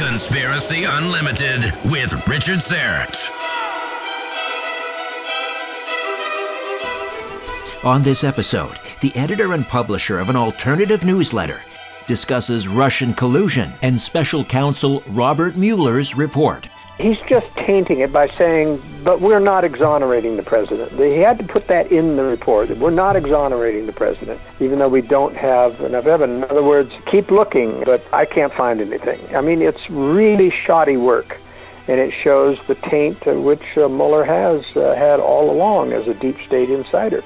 Conspiracy Unlimited with Richard Syrett. On this episode, the editor and publisher of an alternative newsletter discusses Russian collusion and special counsel Robert Mueller's report. He's just tainting it by saying, but we're not exonerating the president. He had to put that in the report. That we're not exonerating the president, even though we don't have enough evidence. In other words, keep looking, but I can't find anything. I mean, it's really shoddy work, and it shows the taint which uh, Mueller has uh, had all along as a deep state insider.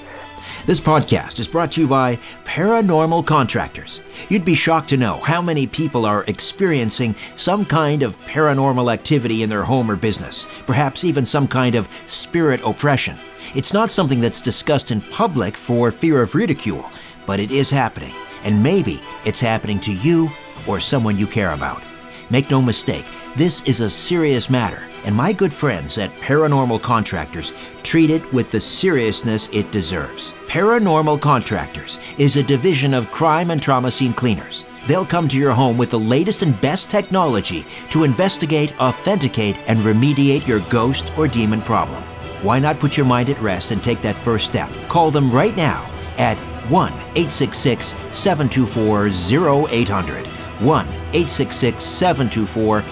This podcast is brought to you by Paranormal Contractors. You'd be shocked to know how many people are experiencing some kind of paranormal activity in their home or business, perhaps even some kind of spirit oppression. It's not something that's discussed in public for fear of ridicule, but it is happening, and maybe it's happening to you or someone you care about. Make no mistake, this is a serious matter, and my good friends at Paranormal Contractors treat it with the seriousness it deserves. Paranormal Contractors is a division of crime and trauma scene cleaners. They'll come to your home with the latest and best technology to investigate, authenticate, and remediate your ghost or demon problem. Why not put your mind at rest and take that first step? Call them right now at 1 866 724 0800. 1 866 724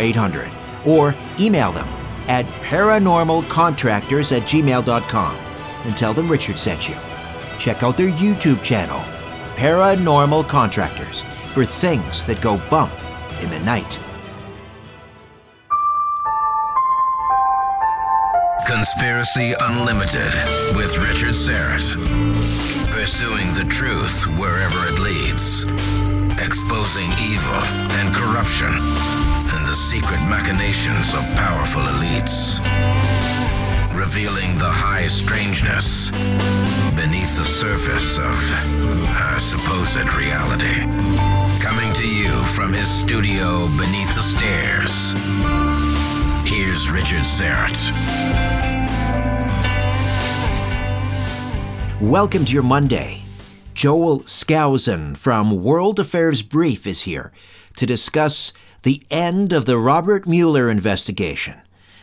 0800 or email them at paranormalcontractors at gmail.com and tell them Richard sent you. Check out their YouTube channel, Paranormal Contractors, for things that go bump in the night. Conspiracy Unlimited with Richard Syrett. Pursuing the truth wherever it leads. Exposing evil and corruption the secret machinations of powerful elites. Revealing the high strangeness beneath the surface of our supposed reality. Coming to you from his studio beneath the stairs. Here's Richard Syrett. Welcome to your Monday. Joel Skousen from World Affairs Brief is here to discuss the end of the Robert Mueller investigation,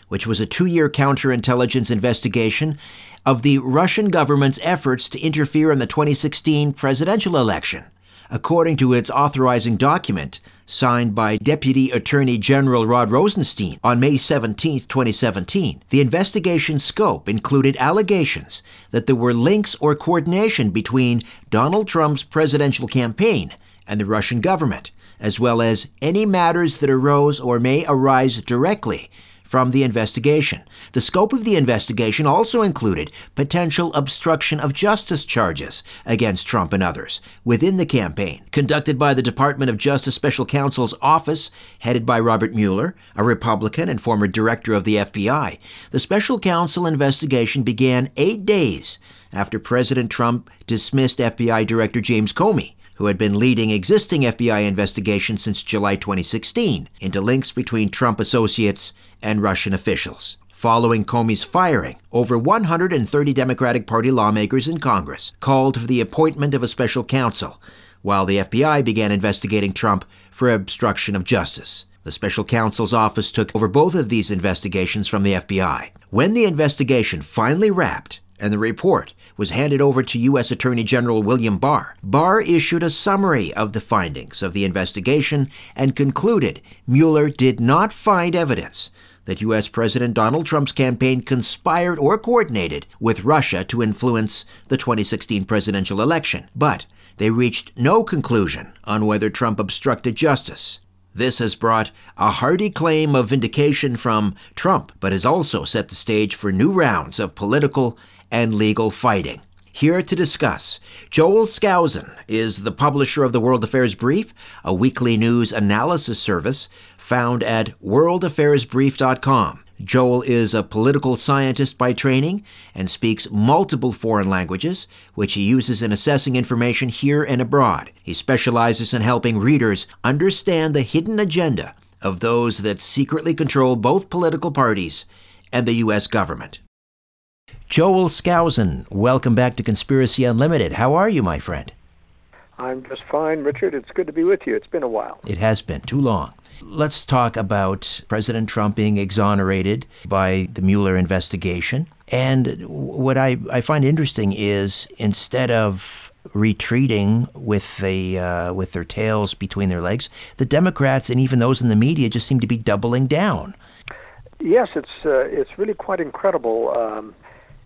which was a two year counterintelligence investigation of the Russian government's efforts to interfere in the 2016 presidential election. According to its authorizing document, signed by Deputy Attorney General Rod Rosenstein on May 17, 2017, the investigation scope included allegations that there were links or coordination between Donald Trump's presidential campaign and the Russian government, as well as any matters that arose or may arise directly from the investigation. The scope of the investigation also included potential obstruction of justice charges against Trump and others within the campaign, conducted by the Department of Justice Special Counsel's office, headed by Robert Mueller, a Republican and former director of the FBI. The special counsel investigation began eight days after President Trump dismissed FBI Director James Comey who had been leading existing FBI investigations since July 2016 into links between Trump associates and Russian officials. Following Comey's firing, over 130 Democratic Party lawmakers in Congress called for the appointment of a special counsel, while the FBI began investigating Trump for obstruction of justice. The special counsel's office took over both of these investigations from the FBI. When the investigation finally wrapped, and the report was handed over to U.S. Attorney General William Barr. Barr issued a summary of the findings of the investigation and concluded Mueller did not find evidence that U.S. President Donald Trump's campaign conspired or coordinated with Russia to influence the 2016 presidential election, but they reached no conclusion on whether Trump obstructed justice. This has brought a hearty claim of vindication from Trump, but has also set the stage for new rounds of political and legal fighting. Here to discuss, Joel Skousen is the publisher of the World Affairs Brief, a weekly news analysis service found at worldaffairsbrief.com. Joel is a political scientist by training and speaks multiple foreign languages, which he uses in assessing information here and abroad. He specializes in helping readers understand the hidden agenda of those that secretly control both political parties and the U.S. government. Joel Skousen, welcome back to Conspiracy Unlimited. How are you, my friend? I'm just fine, Richard. It's good to be with you. It's been a while. It has been too long. Let's talk about President Trump being exonerated by the Mueller investigation. And what I, I find interesting is instead of retreating with the uh, with their tails between their legs, the Democrats and even those in the media just seem to be doubling down. Yes, it's uh, it's really quite incredible. Um,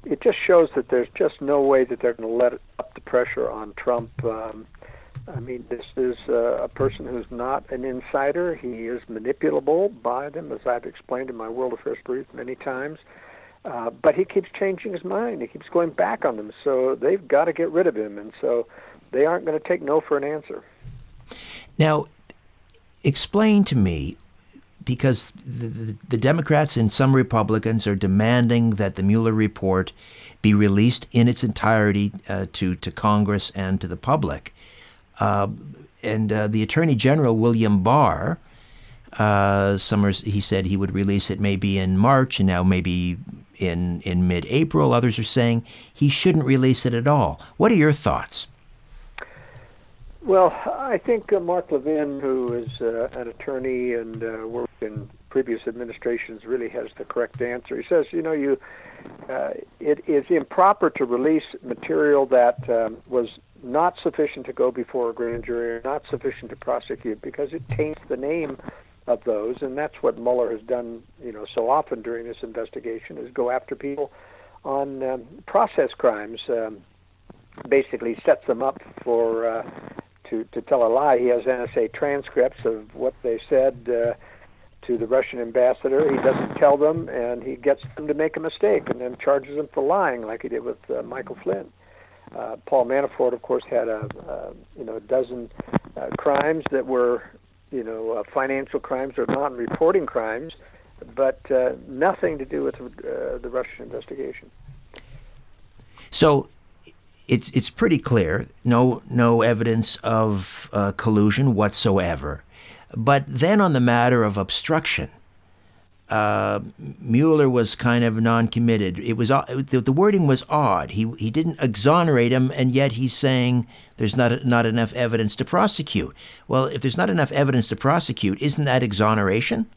it just shows that there's just no way that they're going to let up the pressure on Trump. Um, I mean, this is uh, a person who's not an insider. He is manipulable by them, as I've explained in my World Affairs brief many times. Uh, but he keeps changing his mind. He keeps going back on them. So they've got to get rid of him. And so they aren't going to take no for an answer. Now, explain to me because the, the, the, Democrats and some Republicans are demanding that the Mueller report be released in its entirety uh, to, to Congress and to the public. Uh, and uh, the Attorney General, William Barr, uh, Summers, he said he would release it maybe in March and now maybe in, in mid April. Others are saying he shouldn't release it at all. What are your thoughts? Well, I think uh, Mark Levin, who is uh, an attorney and uh, worked in previous administrations, really has the correct answer. He says, you know, you uh, it is improper to release material that um, was not sufficient to go before a grand jury or not sufficient to prosecute because it taints the name of those, and that's what Mueller has done, you know, so often during this investigation is go after people on um, process crimes. Um, basically, sets them up for uh, to, to tell a lie. He has NSA transcripts of what they said uh, to the Russian ambassador. He doesn't tell them, and he gets them to make a mistake, and then charges them for lying, like he did with uh, Michael Flynn. Uh, Paul Manafort, of course, had a, you know a dozen uh, crimes that were you know uh, financial crimes or non-reporting crimes, but uh, nothing to do with uh, the Russian investigation. So it's it's pretty clear no no evidence of uh, collusion whatsoever. But then on the matter of obstruction, uh, Mueller was kind of non-committed. It was uh, the, the, wording was odd. He he didn't exonerate him, and yet he's saying there's not not enough evidence to prosecute. Well, if there's not enough evidence to prosecute, isn't that exoneration?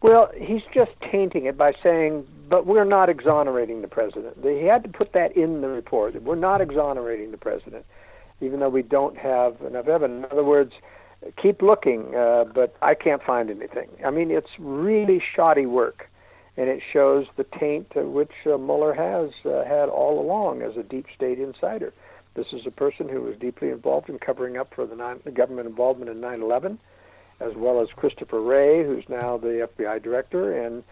Well, he's just tainting it by saying, but we're not exonerating the president. He had to put that in the report. We're not exonerating the president, even though we don't have enough evidence. In other words, keep looking, uh, but I can't find anything. I mean, it's really shoddy work, and it shows the taint which uh, Mueller has uh, had all along as a deep state insider. This is a person who was deeply involved in covering up for the, the government involvement in 9 11 as well as Christopher Wray, who's now the FBI director, and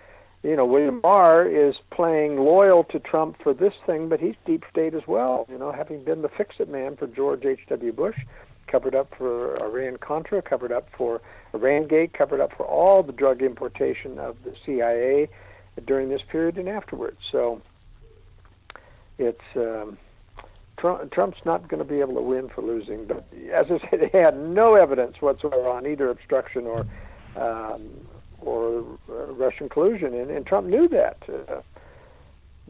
you know William Barr is playing loyal to Trump for this thing, but he's deep state as well. You know, having been the fix-it man for George H.W. Bush, covered up for Iran Contra, covered up for Iran Gate, covered up for all the drug importation of the CIA during this period and afterwards. So it's. Um, Trump, Trump's not going to be able to win for losing. But as I said, they had no evidence whatsoever on either obstruction or um, Russian collusion, and, and Trump knew that uh,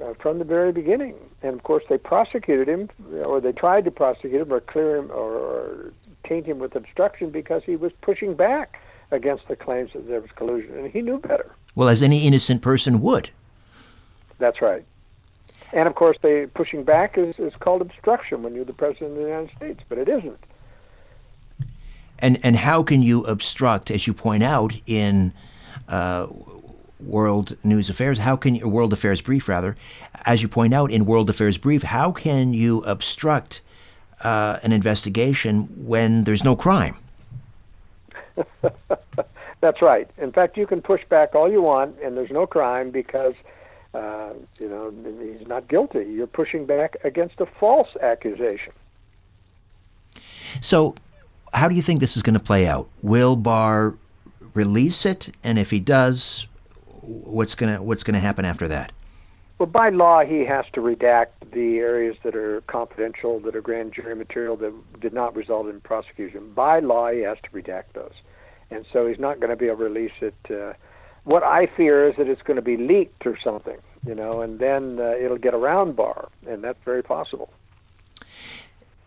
uh, from the very beginning. And of course, they prosecuted him, or they tried to prosecute him, or clear him, or, or taint him with obstruction because he was pushing back against the claims that there was collusion, and he knew better. Well, as any innocent person would. That's right. And of course, they pushing back is, is called obstruction when you're the president of the United States, but it isn't. And and how can you obstruct, as you point out in uh, World News Affairs? How can you, World Affairs Brief rather, as you point out in World Affairs Brief, how can you obstruct uh, an investigation when there's no crime? That's right. In fact, you can push back all you want, and there's no crime because uh, you know, he's not guilty. You're pushing back against a false accusation. So, how do you think this is going to play out? Will Barr release it, and if he does, what's going to what's going to happen after that? Well, by law, he has to redact the areas that are confidential, that are grand jury material that did not result in prosecution. By law, he has to redact those, and so he's not going to be able to release it. Uh, what I fear is that it's going to be leaked or something, you know, and then uh, it'll get around Barr, and that's very possible.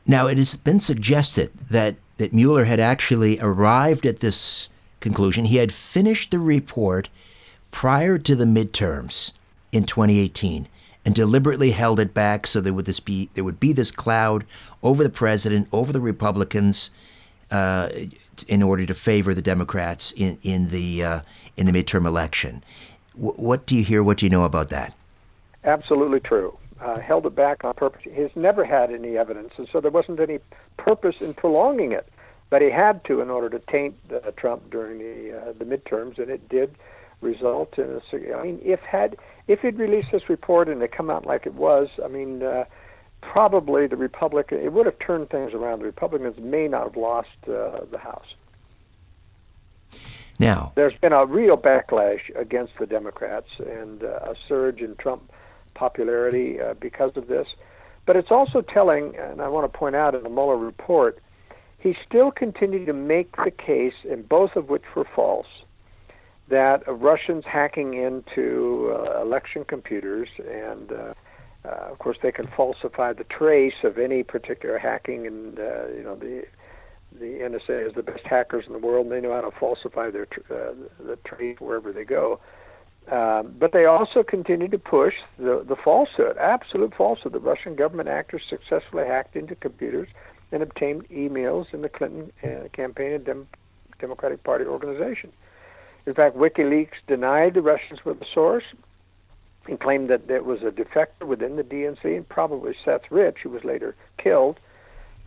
Now, it has been suggested that, that Mueller had actually arrived at this conclusion. He had finished the report prior to the midterms in 2018 and deliberately held it back so there would this be there would be this cloud over the president, over the Republicans, uh, in order to favor the Democrats in in the uh, in the midterm election. W- what do you hear? What do you know about that? Absolutely true. Uh, held it back on purpose. He's never had any evidence, and so there wasn't any purpose in prolonging it. But he had to in order to taint uh, Trump during the uh, the midterms, and it did result in a. I mean, if had if he'd released this report and it come out like it was, I mean, uh, probably the Republican it would have turned things around. The Republicans may not have lost uh, the House. Now, there's been a real backlash against the Democrats and uh, a surge in Trump popularity uh, because of this. But it's also telling, and I want to point out in the Mueller report, he still continued to make the case, and both of which were false, that Russians hacking into uh, election computers and uh, uh, of course they can falsify the trace of any particular hacking and uh, you know the the NSA is the best hackers in the world and they know how to falsify their tr- uh, the trace wherever they go. Um, but they also continue to push the the falsehood absolute falsehood the Russian government actors successfully hacked into computers and obtained emails in the Clinton campaign and Dem- Democratic Party organization in fact, WikiLeaks denied the Russians were the source and claimed that it was a defector within the DNC, and probably Seth Rich, who was later killed,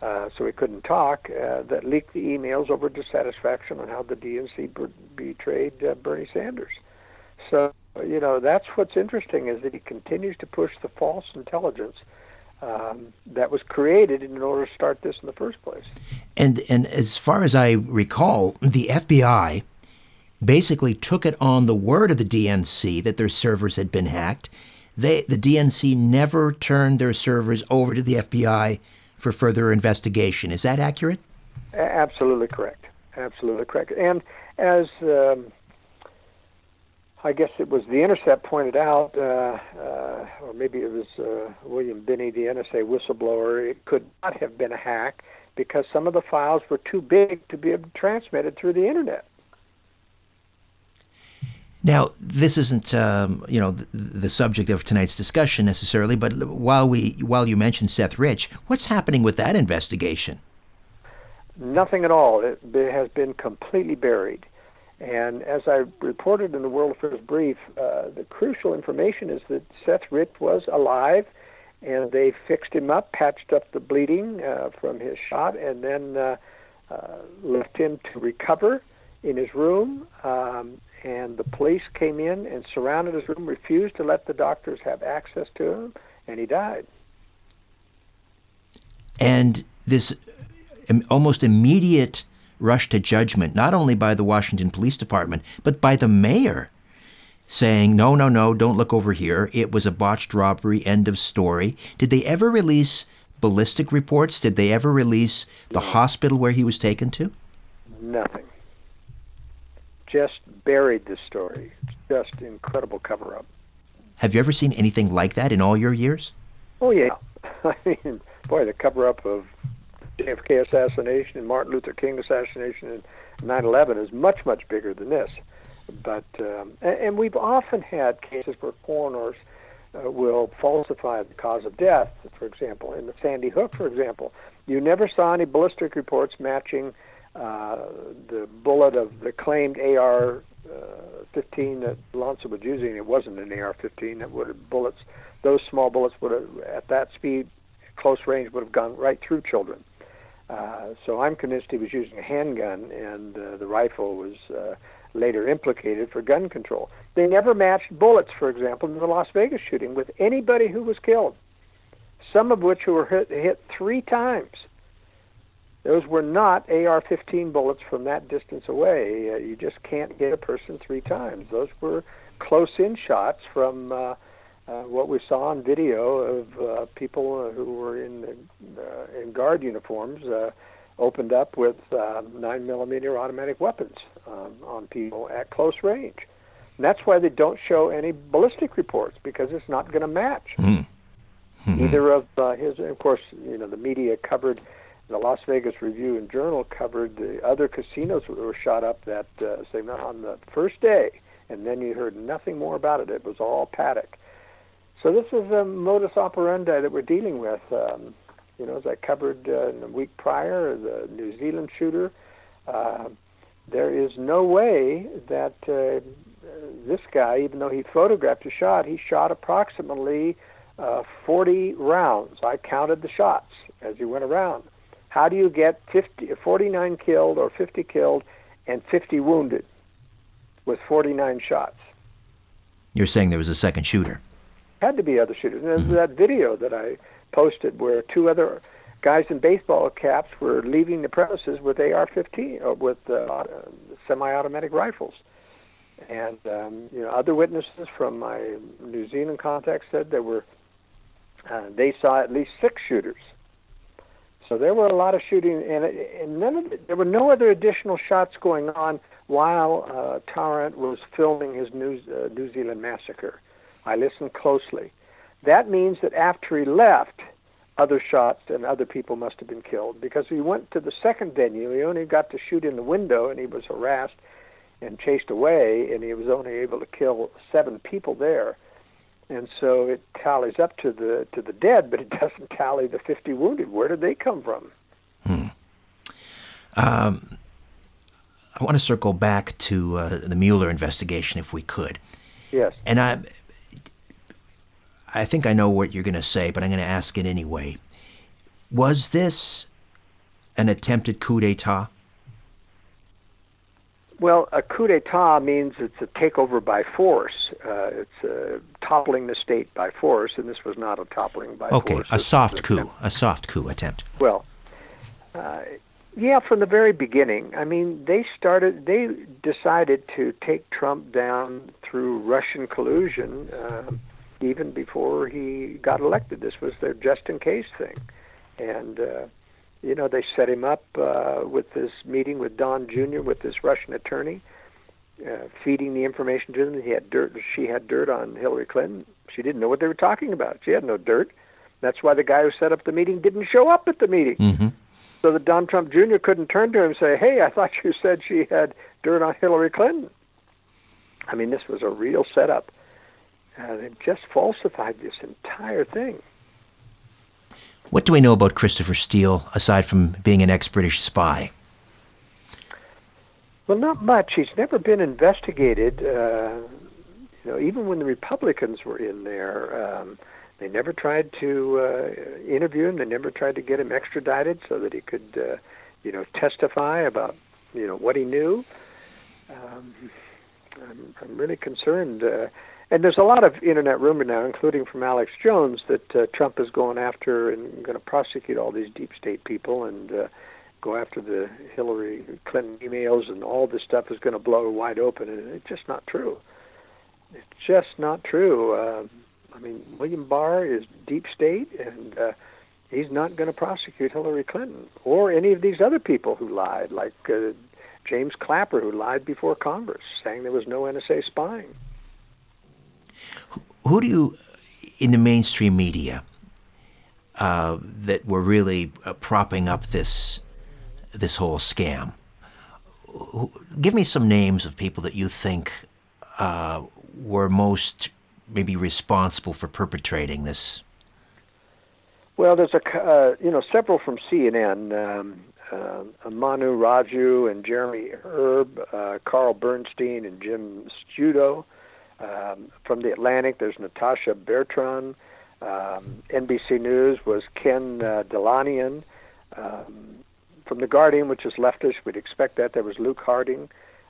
uh, so he couldn't talk, uh, that leaked the emails over dissatisfaction on how the DNC betrayed uh, Bernie Sanders. So, you know, that's what's interesting is that he continues to push the false intelligence um, that was created in order to start this in the first place. And and as far as I recall, the FBI basically took it on the word of the DNC that their servers had been hacked. They, the DNC never turned their servers over to the FBI for further investigation. Is that accurate? Absolutely correct. Absolutely correct. And as um, I guess it was The Intercept pointed out, uh, uh, or maybe it was uh, William Binney, the NSA whistleblower, it could not have been a hack because some of the files were too big to be transmitted through the internet. Now, this isn't um, you know the, the, subject of tonight's discussion necessarily, but while we while you mentioned Seth Rich, what's happening with that investigation? Nothing at all. It, it has been completely buried. And as I reported in the World Affairs Brief, uh, the crucial information is that Seth Rich was alive, and they fixed him up, patched up the bleeding uh, from his shot, and then uh, uh left him to recover in his room. Um, and the police came in and surrounded his room, refused to let the doctors have access to him, and he died. And this almost immediate rush to judgment, not only by the Washington Police Department, but by the mayor, saying, no, no, no, don't look over here. It was a botched robbery, end of story. Did they ever release ballistic reports? Did they ever release the hospital where he was taken to? Nothing just buried the story. It's just incredible cover up. Have you ever seen anything like that in all your years? Oh yeah. I mean, boy, the cover up of JFK assassination and Martin Luther King assassination and 9/11 is much much bigger than this. But um, and, and we've often had cases where coroners uh, will falsify the cause of death. For example, in the Sandy Hook, for example, you never saw any ballistic reports matching uh, the bullet of the claimed AR uh, 15 that Alonzo was using, it wasn't an AR 15. That would have bullets, those small bullets would have, at that speed, close range, would have gone right through children. Uh, so I'm convinced he was using a handgun, and uh, the rifle was uh, later implicated for gun control. They never matched bullets, for example, in the Las Vegas shooting with anybody who was killed, some of which were hit, hit three times. Those were not AR-15 bullets from that distance away. Uh, you just can't hit a person three times. Those were close-in shots from uh, uh, what we saw on video of uh, people uh, who were in uh, in guard uniforms uh, opened up with uh, nine millimeter automatic weapons um, on people at close range. And that's why they don't show any ballistic reports because it's not going to match. Mm. Mm-hmm. Either of uh, his, of course, you know, the media covered, the Las Vegas Review and Journal covered the other casinos that were shot up that uh, same on the first day, and then you heard nothing more about it. It was all Paddock. So this is a modus operandi that we're dealing with. Um, you know, as I covered uh, in the week prior, the New Zealand shooter. Uh, there is no way that uh, this guy, even though he photographed a shot, he shot approximately uh, 40 rounds. I counted the shots as he went around. How do you get 50, 49 killed or 50 killed and 50 wounded with 49 shots? You're saying there was a second shooter? Had to be other shooters. And there's mm-hmm. that video that I posted where two other guys in baseball caps were leaving the premises with AR-15 or with uh, semi-automatic rifles. And um, you know, other witnesses from my New Zealand contacts said there were uh, they saw at least six shooters. So there were a lot of shooting, and, and none of the, there were no other additional shots going on while uh, Tarrant was filming his New, uh, New Zealand massacre. I listened closely. That means that after he left, other shots and other people must have been killed because he went to the second venue. He only got to shoot in the window, and he was harassed and chased away, and he was only able to kill seven people there. And so it tallies up to the to the dead, but it doesn't tally the 50 wounded. Where did they come from? Hmm. Um, I want to circle back to uh, the Mueller investigation, if we could. Yes. And I, I think I know what you're going to say, but I'm going to ask it anyway. Was this an attempted coup d'état? Well, a coup d'état means it's a takeover by force. Uh, it's uh, toppling the state by force, and this was not a toppling by okay, force. Okay, a soft coup, a soft coup attempt. Well, uh, yeah, from the very beginning. I mean, they started. They decided to take Trump down through Russian collusion, um, even before he got elected. This was their just-in-case thing, and uh, you know, they set him up uh, with this meeting with Don Jr. with this Russian attorney, uh, feeding the information to them. He had dirt. She had dirt on Hillary Clinton. She didn't know what they were talking about. She had no dirt. That's why the guy who set up the meeting didn't show up at the meeting. Mm-hmm. So that Don Trump Jr. couldn't turn to him and say, "Hey, I thought you said she had dirt on Hillary Clinton." I mean, this was a real setup. Uh, they just falsified this entire thing. What do we know about Christopher Steele aside from being an ex British spy? Well, not much. He's never been investigated. Uh, you know, even when the Republicans were in there, um, they never tried to uh, interview him. They never tried to get him extradited so that he could, uh, you know, testify about you know what he knew. Um, I'm, I'm really concerned. Uh, and there's a lot of internet rumor now, including from Alex Jones, that uh, Trump is going after and going to prosecute all these deep state people and uh, go after the Hillary Clinton emails, and all this stuff is going to blow wide open. And it's just not true. It's just not true. Uh, I mean, William Barr is deep state, and uh, he's not going to prosecute Hillary Clinton or any of these other people who lied, like uh, James Clapper, who lied before Congress, saying there was no NSA spying. Who do you, in the mainstream media, uh, that were really uh, propping up this this whole scam? Give me some names of people that you think uh, were most maybe responsible for perpetrating this. Well, there's a uh, you know several from CNN. Um, uh, Manu Raju and Jeremy Herb, uh, Carl Bernstein and Jim Sciutto. Um, from the Atlantic, there's Natasha Bertrand. Um, NBC News was Ken uh, Dilanian. Um, from the Guardian, which is leftist, we'd expect that. There was Luke Harding.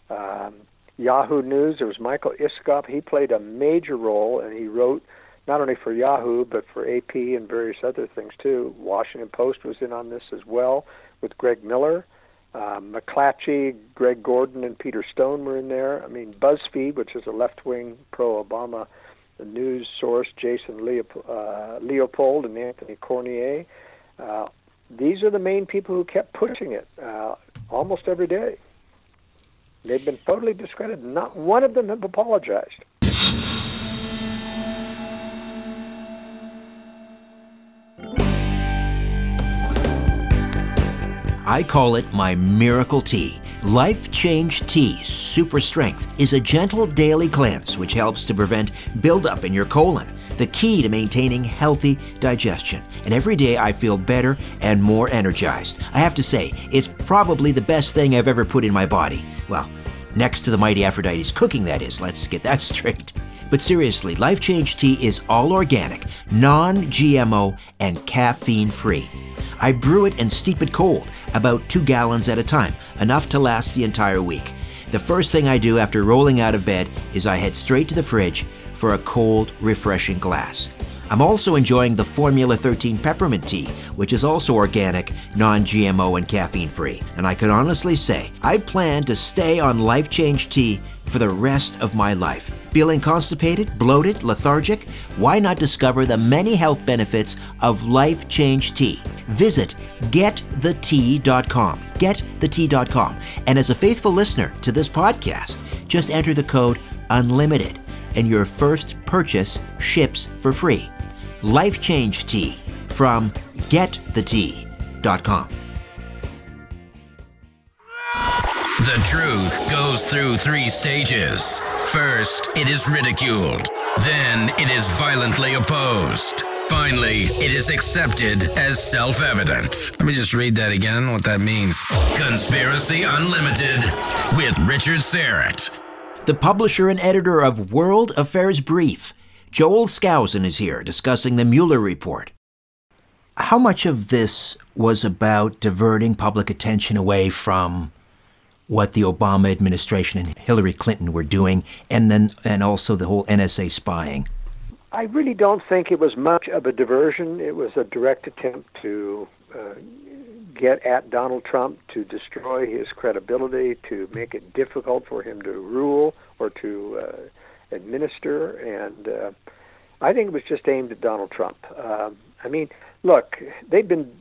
Um, Yahoo News, there was Michael Isikoff. He played a major role, and he wrote not only for Yahoo but for AP and various other things too. Washington Post was in on this as well with Greg Miller. Um, McClatchy, Greg Gordon, and Peter Stone were in there. I mean, BuzzFeed, which is a left-wing pro-Obama news source, Jason Leopold, uh, Leopold and Anthony Cormier. Uh, these are the main people who kept pushing it uh, almost every day. They've been totally discredited. Not one of them have apologized. I call it my miracle tea. Life Change Tea Super Strength is a gentle daily cleanse which helps to prevent buildup in your colon, the key to maintaining healthy digestion. And every day I feel better and more energized. I have to say, it's probably the best thing I've ever put in my body. Well, next to the mighty Aphrodite's cooking, that is. Let's get that straight. But seriously, Life Change Tea is all organic, non GMO, and caffeine free. I brew it and steep it cold, about two gallons at a time, enough to last the entire week. The first thing I do after rolling out of bed is I head straight to the fridge for a cold, refreshing glass. I'm also enjoying the Formula 13 peppermint tea, which is also organic, non GMO, and caffeine free. And I can honestly say, I plan to stay on Life Change Tea for the rest of my life. Feeling constipated, bloated, lethargic? Why not discover the many health benefits of Life Change Tea? Visit getthetea.com. Getthetea.com. And as a faithful listener to this podcast, just enter the code UNLIMITED and your first purchase ships for free. Life Change Tea from getthetea.com. The truth goes through three stages. First, it is ridiculed. Then, it is violently opposed. Finally, it is accepted as self evident. Let me just read that again. I don't know what that means. Conspiracy Unlimited with Richard Syrett. The publisher and editor of World Affairs Brief, Joel Skousen, is here discussing the Mueller report. How much of this was about diverting public attention away from what the Obama administration and Hillary Clinton were doing, and then and also the whole NSA spying? I really don't think it was much of a diversion. It was a direct attempt to uh, get at Donald Trump, to destroy his credibility, to make it difficult for him to rule or to uh, administer. And uh, I think it was just aimed at Donald Trump. Uh, I mean, look, they've been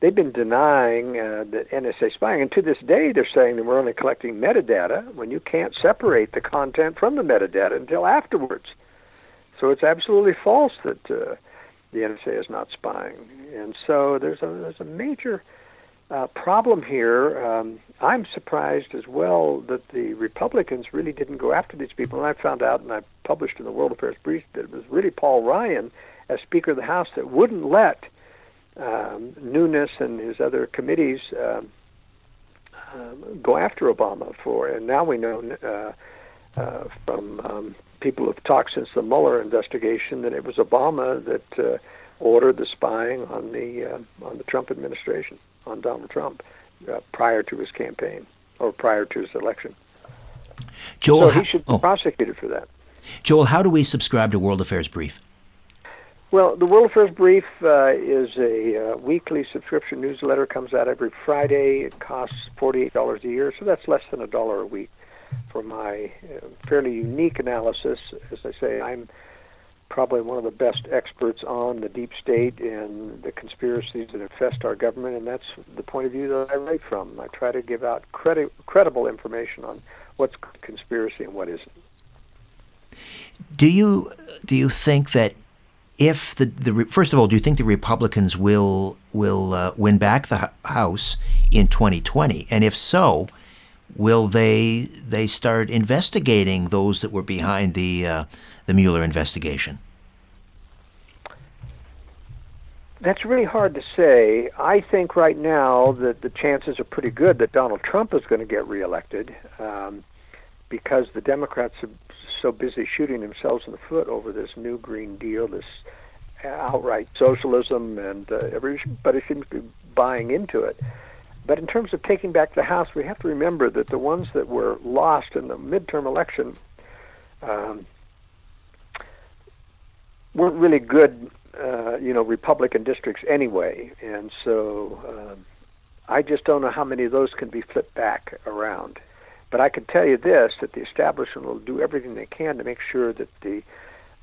they've been denying uh, that NSA spying, and to this day they're saying that we're only collecting metadata when you can't separate the content from the metadata until afterwards. So it's absolutely false that uh, the NSA is not spying, and so there's a there's a major uh, problem here. Um, I'm surprised as well that the Republicans really didn't go after these people. And I found out, and I published in the World Affairs Brief, that it was really Paul Ryan, as Speaker of the House, that wouldn't let um, Nunes and his other committees um, um, go after Obama for. And now we know uh, uh, from um, people who've talked since the Mueller investigation that it was Obama that uh, ordered the spying on the uh, on the Trump administration, on Donald Trump, uh, prior to his campaign or prior to his election. Joel, so he should be oh. prosecuted for that. Joel, how do we subscribe to World Affairs Brief? Well, the World Affairs Brief uh, is a uh, weekly subscription newsletter. comes out every Friday. It costs forty-eight dollars a year, so that's less than a dollar a week for my uh, fairly unique analysis. As I say, I'm probably one of the best experts on the deep state and the conspiracies that infest our government, and that's the point of view that I write from. I try to give out credi- credible information on what's conspiracy and what isn't. Do you do you think that if the, the first of all, do you think the Republicans will will uh, win back the House in 2020? And if so, will they they start investigating those that were behind the uh, the Mueller investigation? That's really hard to say. I think right now that the chances are pretty good that Donald Trump is going to get reelected um, because the Democrats are so busy shooting themselves in the foot over this new Green Deal, this outright socialism, and uh, everybody seems to be buying into it. But in terms of taking back the House, we have to remember that the ones that were lost in the midterm election um, weren't really good, uh, you know, Republican districts anyway, and so um, I just don't know how many of those can be flipped back around. But I can tell you this: that the establishment will do everything they can to make sure that the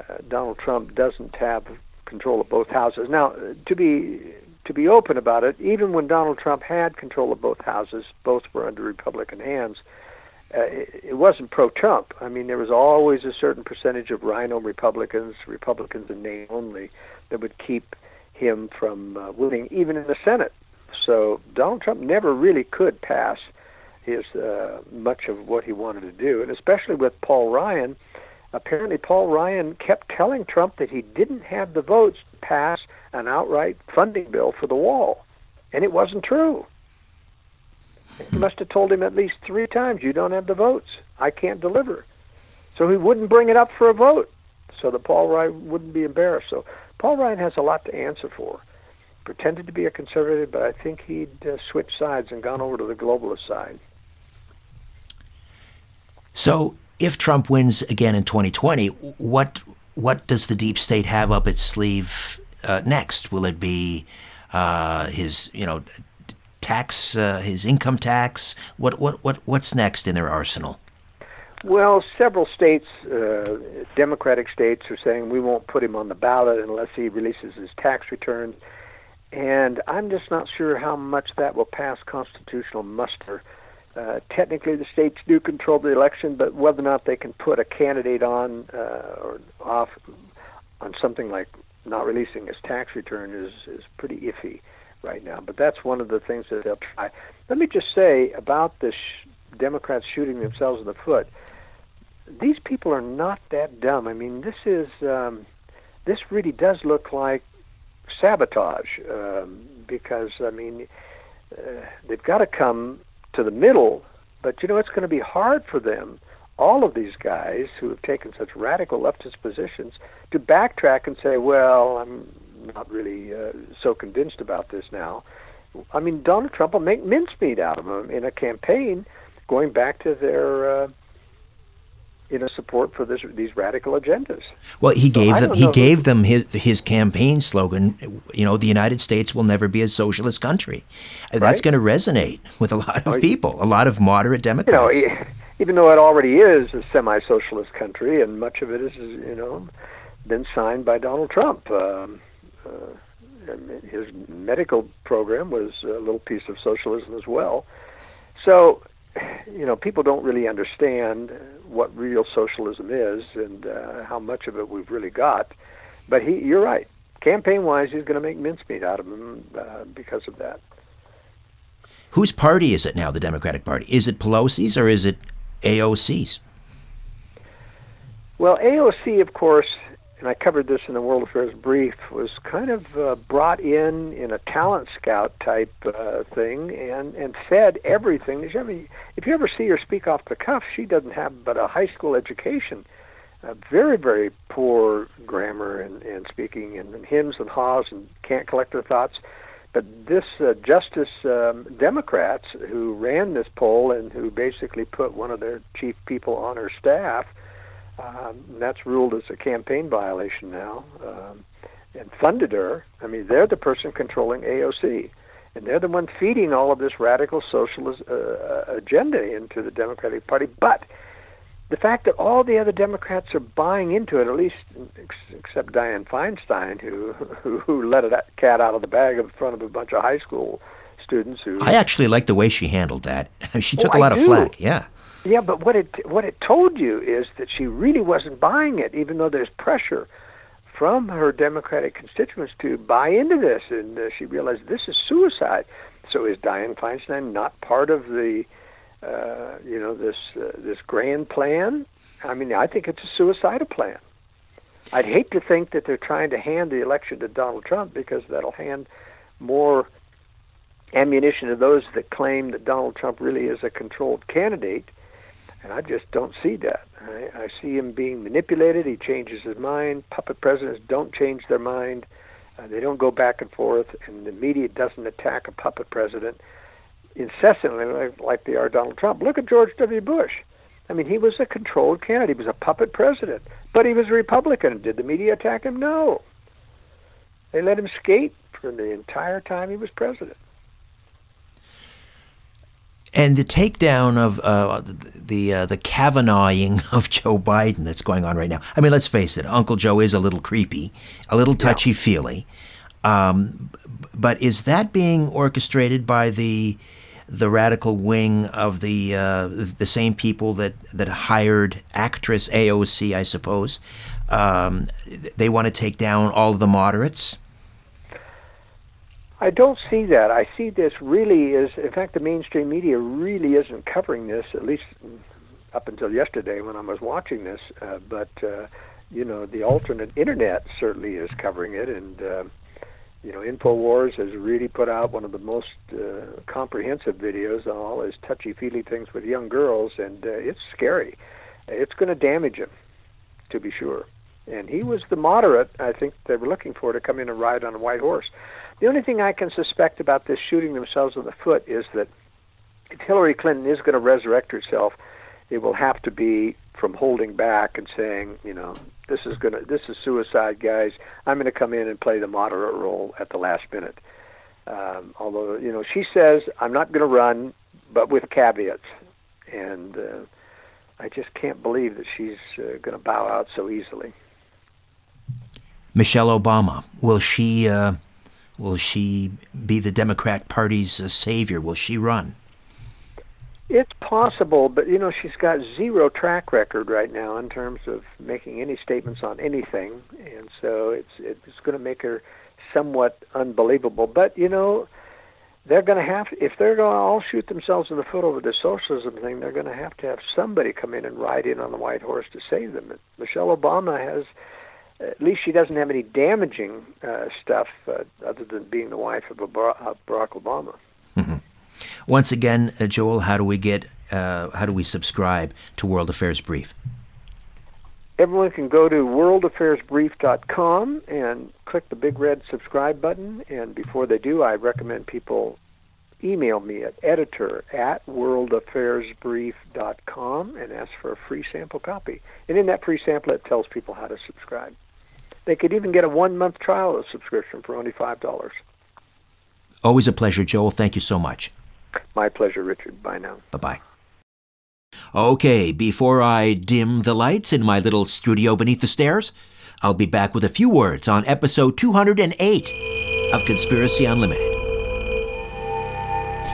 uh, Donald Trump doesn't have control of both houses. Now, to be to be open about it, even when Donald Trump had control of both houses, both were under Republican hands. Uh, it, it wasn't pro-Trump. I mean, there was always a certain percentage of RINO Republicans, Republicans in name only, that would keep him from uh, winning, even in the Senate. So Donald Trump never really could pass his uh, much of what he wanted to do, and especially with Paul Ryan. Apparently, Paul Ryan kept telling Trump that he didn't have the votes to pass an outright funding bill for the wall, and it wasn't true. He must have told him at least three times, "You don't have the votes. I can't deliver." So he wouldn't bring it up for a vote, so that Paul Ryan wouldn't be embarrassed. So Paul Ryan has a lot to answer for. Pretended to be a conservative, but I think he'd uh, switched sides and gone over to the globalist side. So, if Trump wins again in 2020, what what does the deep state have up its sleeve uh, next? Will it be uh, his, you know, tax, uh, his income tax? What what what what's next in their arsenal? Well, several states, uh, Democratic states, are saying we won't put him on the ballot unless he releases his tax returns. And I'm just not sure how much that will pass constitutional muster. Uh, technically, the states do control the election, but whether or not they can put a candidate on uh, or off on something like not releasing his tax return is is pretty iffy right now. But that's one of the things that they'll try. Let me just say about this Democrats shooting themselves in the foot. These people are not that dumb. I mean, this is um, this really does look like sabotage um, because I mean uh, they've got to come to the middle, but you know it's going to be hard for them. All of these guys who have taken such radical leftist positions to backtrack and say, "Well, I'm not really uh, so convinced about this now." I mean, Donald Trump will make mincemeat out of them in a campaign, going back to their uh, you know support for this these radical agendas. Well, he gave them he gave them his his campaign slogan. You know, the United States will never be a socialist country. That's going to resonate with a lot of people, a lot of moderate Democrats. You know, even though it already is a semi-socialist country, and much of it is you know been signed by Donald Trump. Um, uh, his medical program was a little piece of socialism as well. So you know, people don't really understand what real socialism is and uh, how much of it we've really got. But he, you're right. Campaign-wise, he's going to make mincemeat out of him uh, because of that. Whose party is it now? The Democratic Party? Is it Pelosi's or is it AOC's? Well, AOC, of course, and I covered this in the World Affairs Brief, was kind of uh, brought in in a talent scout type uh, thing and, and fed everything. I mean, if you ever see her speak off the cuff, she doesn't have but a high school education. Uh, very, very poor grammar and, and speaking and, and hymns and haws and can't collect her thoughts. But this uh, Justice um, Democrats who ran this poll and who basically put one of their chief people on her staff – um, that's ruled as a campaign violation now, um, and funded her. I mean, they're the person controlling AOC, and they're the one feeding all of this radical socialist uh, uh, agenda into the Democratic Party. But the fact that all the other Democrats are buying into it, at least except Dianne Feinstein, who who, who let a cat out of the bag in front of a bunch of high school students. Who I actually like the way she handled that. she took oh, a lot of flack. Yeah. Yeah, but what it what it told you is that she really wasn't buying it, even though there's pressure from her Democratic constituents to buy into this, and uh, she realized this is suicide. So is Dianne Feinstein not part of the, uh, you know, this uh, this grand plan? I mean, I think it's a suicidal plan. I'd hate to think that they're trying to hand the election to Donald Trump because that'll hand more ammunition to those that claim that Donald Trump really is a controlled candidate and I just don't see that. I, I see him being manipulated. He changes his mind. Puppet presidents don't change their mind. Uh, they don't go back and forth, and the media doesn't attack a puppet president incessantly like, like they are Donald Trump. Look at George W. Bush. I mean, he was a controlled candidate. He was a puppet president, but he was a Republican. Did the media attack him? No. They let him skate for the entire time he was president. And the takedown of uh, the uh, the Kavanaughing of Joe Biden that's going on right now. I mean, let's face it, Uncle Joe is a little creepy, a little touchy feely. Um, but is that being orchestrated by the the radical wing of the uh, the same people that that hired actress AOC? I suppose um, they want to take down all of the moderates. I don't see that. I see this really is, in fact, the mainstream media really isn't covering this, at least up until yesterday when I was watching this. Uh, but, uh, you know, the alternate internet certainly is covering it. And, uh, you know, InfoWars has really put out one of the most uh, comprehensive videos on all his touchy feely things with young girls, and uh, it's scary. It's going to damage him, to be sure. And he was the moderate, I think, they were looking for to come in and ride on a white horse. The only thing I can suspect about this shooting themselves in the foot is that if Hillary Clinton is going to resurrect herself, it will have to be from holding back and saying, you know, this is going to this is suicide, guys. I'm going to come in and play the moderate role at the last minute. Um, although, you know, she says I'm not going to run, but with caveats, and uh, I just can't believe that she's uh, going to bow out so easily. Michelle Obama, will she uh, will she be the Democrat Party's uh, savior? Will she run? It's possible, but you know she's got zero track record right now in terms of making any statements on anything, and so it's it's going to make her somewhat unbelievable. But you know, they're going to have if they're going to all shoot themselves in the foot over the socialism thing, they're going to have to have somebody come in and ride in on the white horse to save them. Michelle Obama has at least she doesn't have any damaging uh, stuff uh, other than being the wife of Barack Obama. Mm-hmm. Once again, uh, Joel, how do we get, uh, how do we subscribe to World Affairs Brief? Everyone can go to worldaffairsbrief.com and click the big red subscribe button. And before they do, I recommend people email me at editor at worldaffairsbrief.com and ask for a free sample copy. And in that free sample, it tells people how to subscribe. They could even get a one month trial of subscription for only $5. Always a pleasure, Joel. Thank you so much. My pleasure, Richard. Bye now. Bye bye. Okay, before I dim the lights in my little studio beneath the stairs, I'll be back with a few words on episode 208 of Conspiracy Unlimited.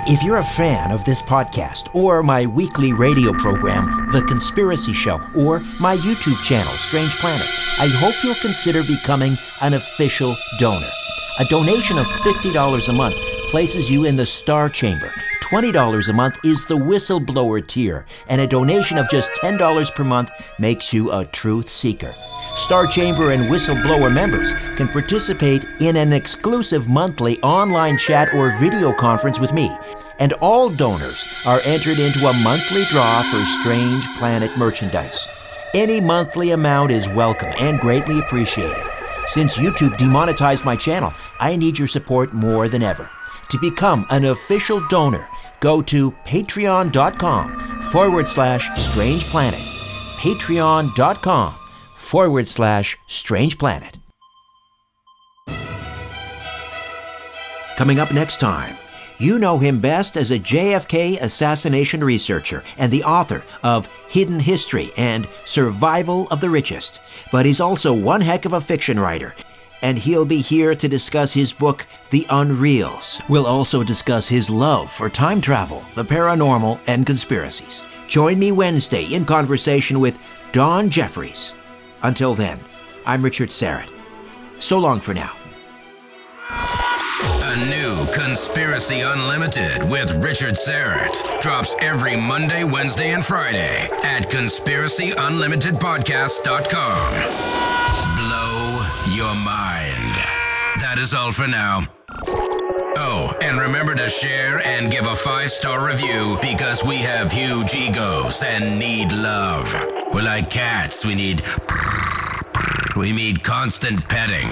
If you're a fan of this podcast, or my weekly radio program, The Conspiracy Show, or my YouTube channel, Strange Planet, I hope you'll consider becoming an official donor. A donation of $50 a month places you in the Star Chamber. $20 a month is the whistleblower tier, and a donation of just $10 per month makes you a truth seeker. Star Chamber and Whistleblower members can participate in an exclusive monthly online chat or video conference with me, and all donors are entered into a monthly draw for Strange Planet merchandise. Any monthly amount is welcome and greatly appreciated. Since YouTube demonetized my channel, I need your support more than ever. To become an official donor, go to patreon.com forward slash strange planet. Patreon.com forward slash strange planet. Coming up next time, you know him best as a JFK assassination researcher and the author of Hidden History and Survival of the Richest. But he's also one heck of a fiction writer and he'll be here to discuss his book, The Unreals. We'll also discuss his love for time travel, the paranormal, and conspiracies. Join me Wednesday in conversation with Don Jeffries. Until then, I'm Richard Syrett. So long for now. A new Conspiracy Unlimited with Richard Syrett drops every Monday, Wednesday, and Friday at conspiracyunlimitedpodcast.com. Blow your mind. That is all for now. Oh, and remember to share and give a five star review because we have huge egos and need love. We're like cats, we need. We need constant petting.